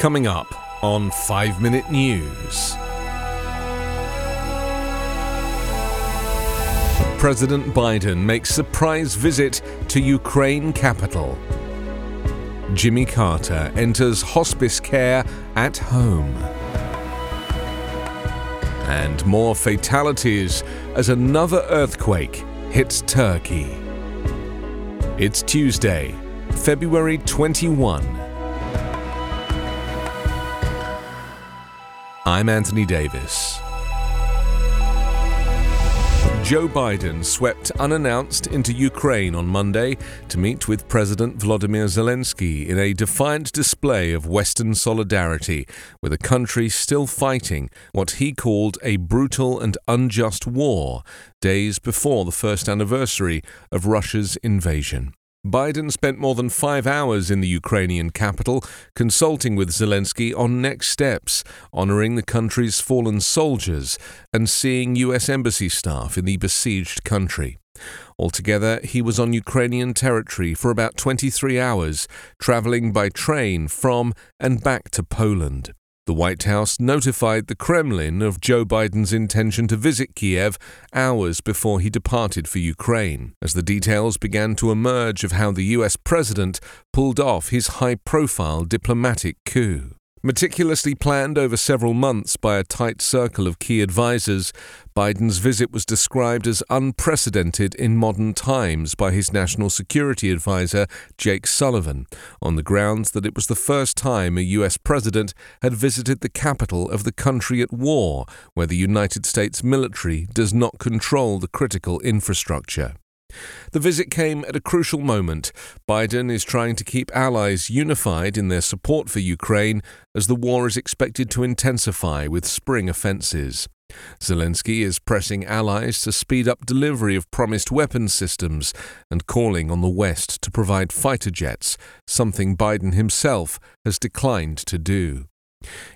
Coming up on 5 Minute News. President Biden makes surprise visit to Ukraine capital. Jimmy Carter enters hospice care at home. And more fatalities as another earthquake hits Turkey. It's Tuesday, February 21. I'm Anthony Davis. Joe Biden swept unannounced into Ukraine on Monday to meet with President Volodymyr Zelensky in a defiant display of Western solidarity with a country still fighting what he called a brutal and unjust war days before the first anniversary of Russia's invasion. Biden spent more than five hours in the Ukrainian capital consulting with Zelensky on next steps, honoring the country's fallen soldiers, and seeing U.S. embassy staff in the besieged country. Altogether, he was on Ukrainian territory for about 23 hours, traveling by train from and back to Poland. The White House notified the Kremlin of Joe Biden's intention to visit Kiev hours before he departed for Ukraine, as the details began to emerge of how the US president pulled off his high profile diplomatic coup. Meticulously planned over several months by a tight circle of key advisers, Biden's visit was described as unprecedented in modern times by his national security advisor, Jake Sullivan, on the grounds that it was the first time a U.S. president had visited the capital of the country at war, where the United States military does not control the critical infrastructure. The visit came at a crucial moment. Biden is trying to keep allies unified in their support for Ukraine as the war is expected to intensify with spring offensives. Zelensky is pressing allies to speed up delivery of promised weapons systems and calling on the West to provide fighter jets, something Biden himself has declined to do.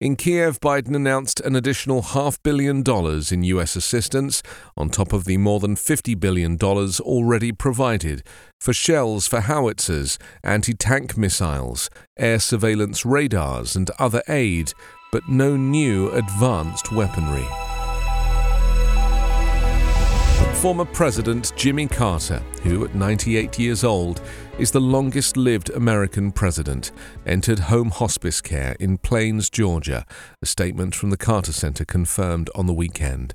In Kiev, Biden announced an additional half billion dollars in U.S. assistance, on top of the more than $50 billion already provided, for shells for howitzers, anti tank missiles, air surveillance radars, and other aid, but no new advanced weaponry. Former President Jimmy Carter, who at 98 years old is the longest lived American president, entered home hospice care in Plains, Georgia, a statement from the Carter Center confirmed on the weekend.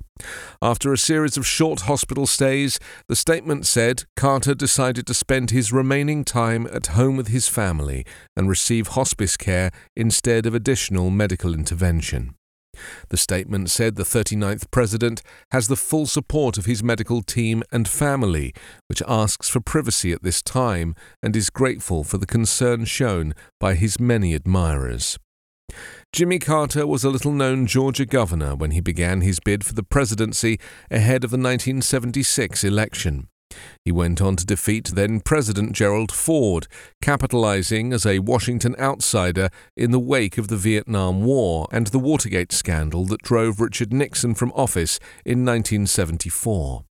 After a series of short hospital stays, the statement said Carter decided to spend his remaining time at home with his family and receive hospice care instead of additional medical intervention. The statement said the 39th president has the full support of his medical team and family, which asks for privacy at this time and is grateful for the concern shown by his many admirers. Jimmy Carter was a little known Georgia governor when he began his bid for the presidency ahead of the 1976 election. He went on to defeat then President Gerald Ford, capitalizing as a Washington outsider in the wake of the Vietnam War and the Watergate scandal that drove Richard Nixon from office in 1974.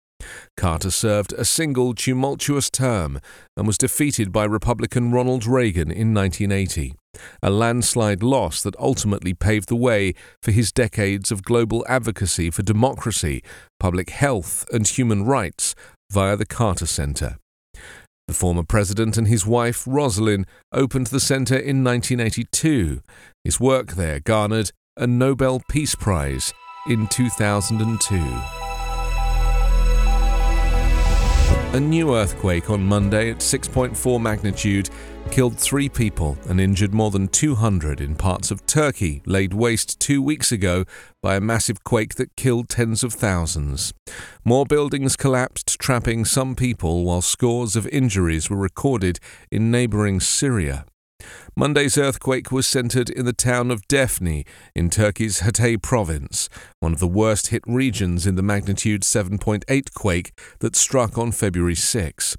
Carter served a single tumultuous term and was defeated by Republican Ronald Reagan in 1980, a landslide loss that ultimately paved the way for his decades of global advocacy for democracy, public health, and human rights via the Carter Center. The former president and his wife, Rosalynn, opened the center in 1982. His work there garnered a Nobel Peace Prize in 2002. A new earthquake on Monday at 6.4 magnitude killed three people and injured more than 200 in parts of Turkey laid waste two weeks ago by a massive quake that killed tens of thousands. More buildings collapsed, trapping some people, while scores of injuries were recorded in neighboring Syria. Monday's earthquake was centered in the town of Defne in Turkey's Hatay province, one of the worst hit regions in the magnitude 7.8 quake that struck on February 6.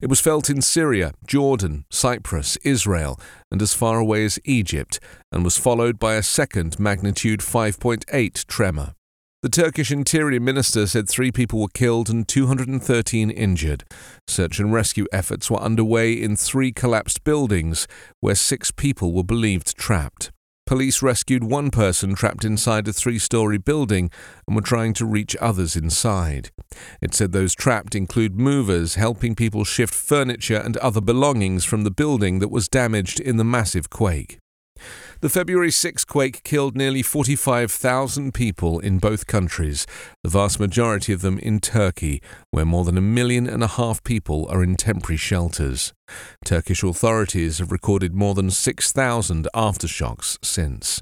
It was felt in Syria, Jordan, Cyprus, Israel, and as far away as Egypt, and was followed by a second magnitude 5.8 tremor. The Turkish Interior Minister said three people were killed and 213 injured. Search and rescue efforts were underway in three collapsed buildings where six people were believed trapped. Police rescued one person trapped inside a three story building and were trying to reach others inside. It said those trapped include movers helping people shift furniture and other belongings from the building that was damaged in the massive quake. The February 6 quake killed nearly 45,000 people in both countries, the vast majority of them in Turkey, where more than a million and a half people are in temporary shelters. Turkish authorities have recorded more than 6,000 aftershocks since.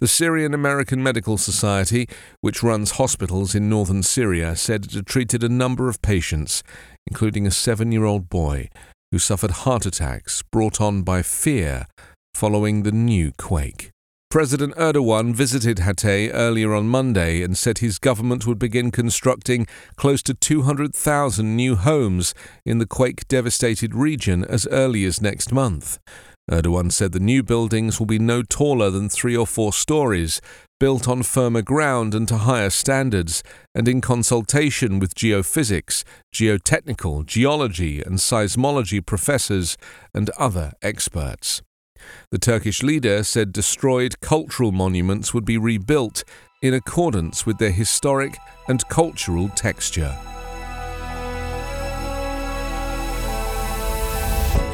The Syrian American Medical Society, which runs hospitals in northern Syria, said it had treated a number of patients, including a seven year old boy, who suffered heart attacks brought on by fear following the new quake. President Erdogan visited Hatay earlier on Monday and said his government would begin constructing close to 200,000 new homes in the quake devastated region as early as next month. Erdogan said the new buildings will be no taller than three or four stories, built on firmer ground and to higher standards, and in consultation with geophysics, geotechnical, geology, and seismology professors and other experts. The Turkish leader said destroyed cultural monuments would be rebuilt in accordance with their historic and cultural texture.